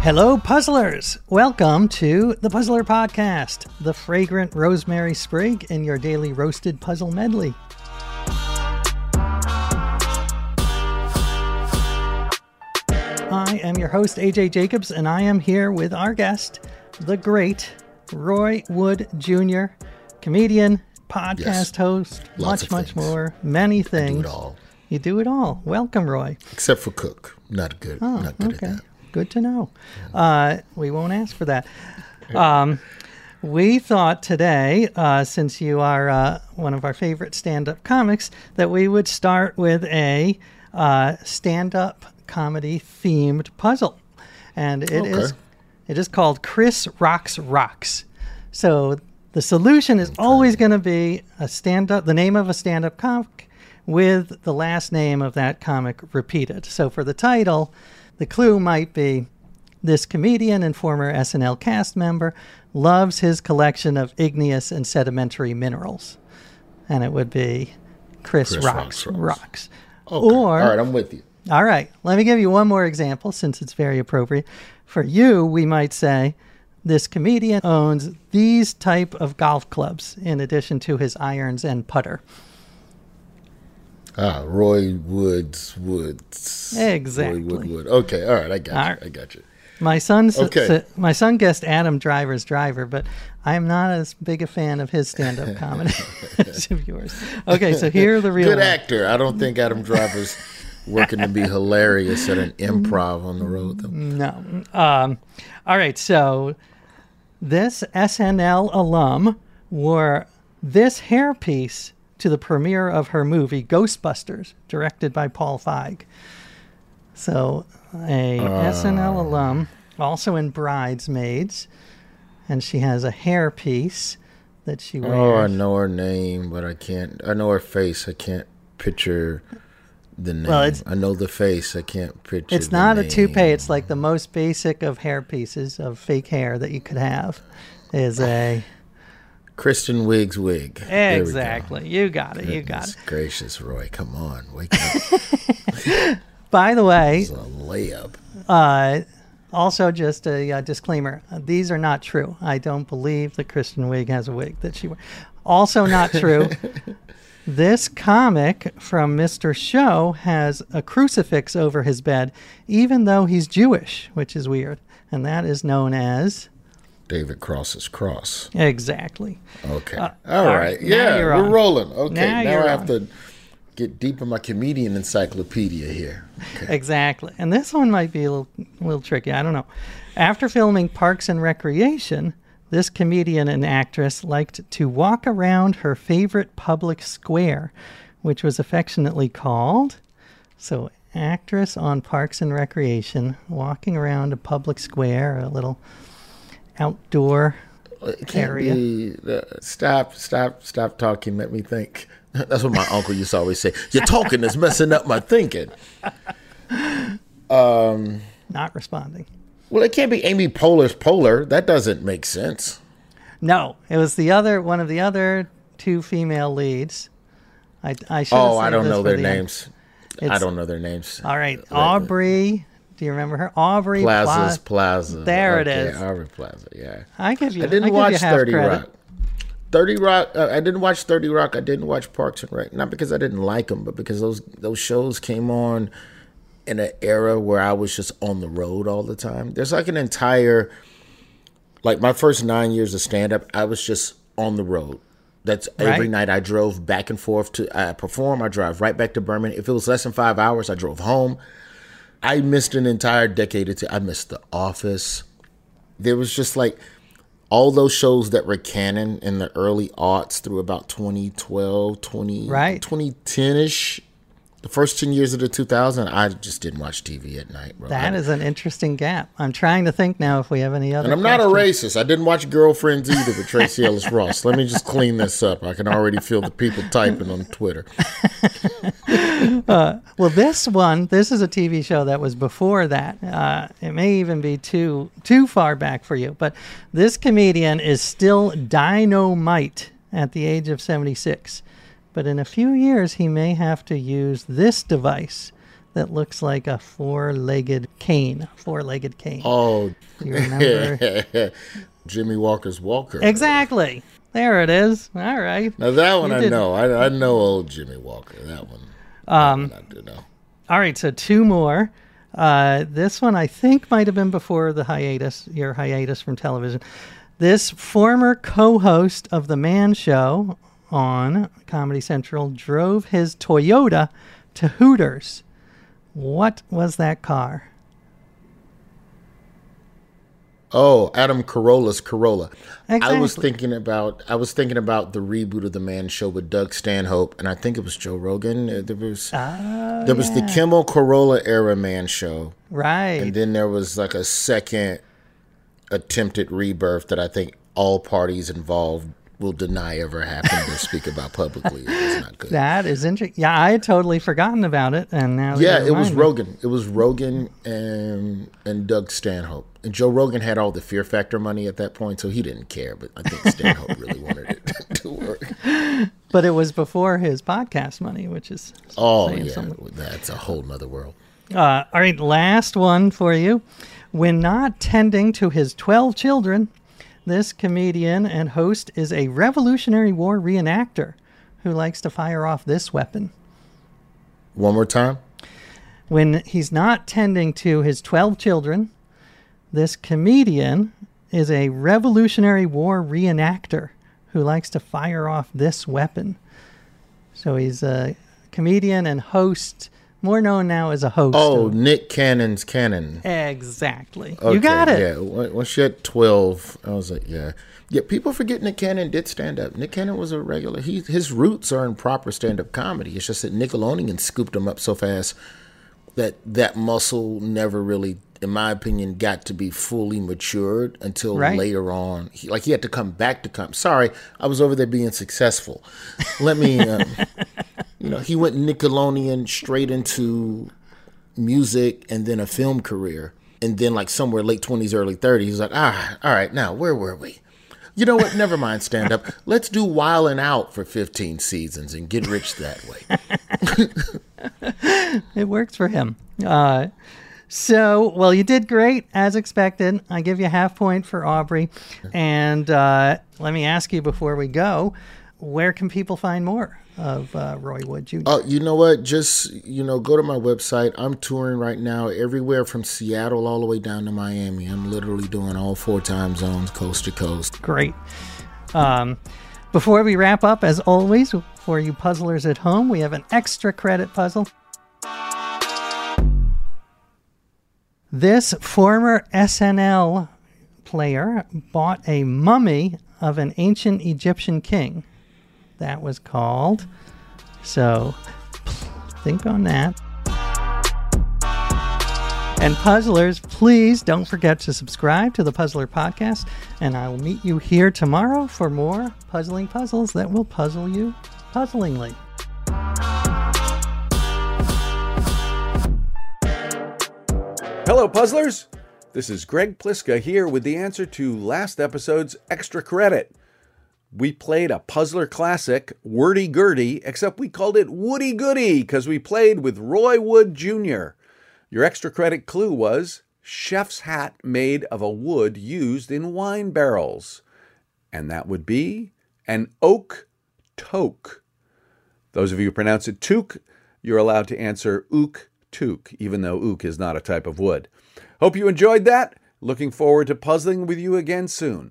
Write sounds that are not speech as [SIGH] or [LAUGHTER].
Hello, puzzlers! Welcome to the Puzzler Podcast, the fragrant rosemary sprig in your daily roasted puzzle medley. I am your host, AJ Jacobs, and I am here with our guest, the great Roy Wood Jr., comedian, podcast Yes. host, Lots much, much more, many things. Do it all. You do it all. Welcome, Roy. Except for cook. Not good. Oh, not good okay. at that. Good to know. Uh, we won't ask for that. Um, we thought today, uh, since you are uh, one of our favorite stand up comics, that we would start with a uh, stand up comedy themed puzzle. And it is Okay. it is called Chris Rocks Rocks. So the solution is always going to be a stand up, the name of a stand up comic with the last name of that comic repeated. So for the title, the clue might be this comedian and former SNL cast member loves his collection of igneous and sedimentary minerals. And it would be Chris, Chris Rocks Rocks Rocks. Okay. Or all right, I'm with you. all right, let me give you one more example since it's very appropriate. For you, we might say this comedian owns these type of golf clubs in addition to his irons and putter. Ah, Roy Woods Woods. Exactly. Roy Wood Wood. Okay, all right, I got All you. right. I got you. My son, Okay. s- my son guessed Adam Driver's driver, but I'm not as big a fan of his stand-up [LAUGHS] comedy as of yours. Okay, so here are the real. Good actor. I don't think Adam Driver's working to be hilarious at an improv on the road. Though. No. Um, all right. So this SNL alum wore this hairpiece to the premiere of her movie Ghostbusters, directed by Paul Feig. So a uh. SNL alum, also in Bridesmaids, and she has a hairpiece that she wears. Oh, I know her name, but I can't. I know her face. I can't picture the name. Well, it's- I know the face. I can't picture. It's not a toupee. It's like the most basic of hair pieces of fake hair that you could have. Is a Kristen Wiig's wig. We go. exactly. You got it. You got it. gracious, Roy, come on, wake up! [LAUGHS] By the way, It's a layup. uh, also just a uh, disclaimer: these are not true. I don't believe that Kristen Wiig has a wig that she wears. Also not true. [LAUGHS] this comic from Mr. Show has a crucifix over his bed, even though he's Jewish, which is weird, and that is known as David Cross's cross. exactly. Okay. Uh, all right. right, Yeah, we're on. rolling. Okay. Now Now, I have on. to get deep in my comedian encyclopedia here. [LAUGHS] Exactly. And this one might be a little, a little tricky. I don't know. After filming Parks and Recreation, this comedian and actress liked to walk around her favorite public square, which was affectionately called. So, actress on Parks and Recreation, walking around a public square, a little outdoor It can't area. be. uh, stop, stop, stop talking. Let me think. [LAUGHS] That's what my uncle used to always say. Your talking is messing up my thinking. [LAUGHS] not responding. Well, it can't be Amy Poehler's Polar. That doesn't make sense. No, it was the other one of the other two female leads. I, I should. Oh, I don't know their names. I don't know their names. All right, Aubrey. Do you remember her? Aubrey Plazas, Pla- Plaza. There it Okay, is. Aubrey Plaza. Yeah. I give you. I didn't give watch Thirty credit. Rock. Thirty Rock. Uh, I didn't watch Thirty Rock. I didn't watch Parks and Rec. Not because I didn't like them, but because those those shows came on in an era where I was just on the road all the time. There's like an entire, like my first nine years of stand up, I was just on the road. That's every Right. night I drove back and forth to I perform. I drive right back to Berman. If it was less than five hours, I drove home. I missed an entire decade. Or two. I missed The Office. There was just like all those shows that were canon in the early aughts through about 2012, 20, Right. 2010-ish. The first 10 years of the 2000, I just didn't watch TV at night, bro. That I- is an interesting gap. I'm trying to think now if we have any other. and I'm not a racist. I didn't watch Girlfriends either with Tracee Ellis Ross. Let me just clean this up. I can already feel the people typing on Twitter. [LAUGHS] [LAUGHS] Well, this one, this is a TV show that was before that. Uh, it may even be too too far back for you, but this comedian is still dynamite at the age of 76. But in a few years, he may have to use this device that looks like a four-legged cane. Four-legged cane. Oh, You remember? [LAUGHS] Jimmie Walker's Walker. exactly. There it is. All right. Now that one You I did- know. I, I know old Jimmie Walker. That one. Um, I do know. All right, so two more. Uh, this one I think might have been before the hiatus, your hiatus from television. This former co-host of the Man Show on Comedy Central drove his Toyota to Hooters. What was that car? Oh, Adam Carolla's Corolla. I was thinking about I was thinking about the reboot of the Man Show with Doug Stanhope, and I think it was Joe Rogan. Uh, There was Oh, there was the Kimmel Carolla era Man Show, Right. and then there was like a second attempted rebirth that I think all parties involved will deny ever happened or speak [LAUGHS] about publicly. It's not good. that is interesting. Yeah, I had totally forgotten about it, and now Yeah, it was me- Rogan. It was Rogan and and Doug Stanhope. And Joe Rogan had all the Fear Factor money at that point, so he didn't care. But I think Stanhope really wanted it [LAUGHS] to work. But it was before his podcast money, which is Oh yeah, something. that's a whole nother world. Uh, all right, last one for you. When not tending to his 12 children, this comedian and host is a Revolutionary War reenactor who likes to fire off this weapon. One more time. When he's not tending to his 12 children, this comedian is a Revolutionary War reenactor who likes to fire off this weapon. So he's a comedian and host, more known now as a host. Oh, of- Nick Cannon's Cannon. exactly. Okay, you got it. Yeah, when when she had twelve, I was like, yeah, yeah. People forget Nick Cannon did stand up. Nick Cannon was a regular. He his roots are in proper stand up comedy. It's just that Nickelodeon scooped him up so fast that that muscle never really, in my opinion, got to be fully matured until Right. later on. He, like he had to come back to come. Sorry, I was over there being successful. Let me, um, [LAUGHS] you know, he went Nickelodeon straight into music and then a film career. And then like somewhere late twenties, early thirties, he's like, ah, all right, now where were we? You know what? Never mind stand up. [LAUGHS] Let's do Wild 'N Out for 15 seasons and get rich that way. [LAUGHS] It works for him. Uh, so, well, you did great as expected. I give you half point for Aubrey. And uh, let me ask you before we go where can people find more of uh, Roy Wood Jr.? Oh, you know what? Just, you know, go to my website. I'm touring right now everywhere from Seattle all the way down to Miami. I'm literally doing all four time zones, coast to coast. Great. Um, before we wrap up, as always, for you puzzlers at home, we have an extra credit puzzle. This former SNL player bought a mummy of an ancient Egyptian king. That was called. So think on that. And puzzlers, please don't forget to subscribe to the Puzzler Podcast. And I will meet you here tomorrow for more puzzling puzzles that will puzzle you puzzlingly. Hello, puzzlers! This is Greg Pliska here with the answer to last episode's extra credit. We played a puzzler classic, Wordy Gurdy, except we called it Woody Goody because we played with Roy Wood Jr. Your extra credit clue was chef's hat made of a wood used in wine barrels. And that would be an oak toque. Those of you who pronounce it toque, you're allowed to answer ook toque, even though ook is not a type of wood. Hope you enjoyed that. Looking forward to puzzling with you again soon.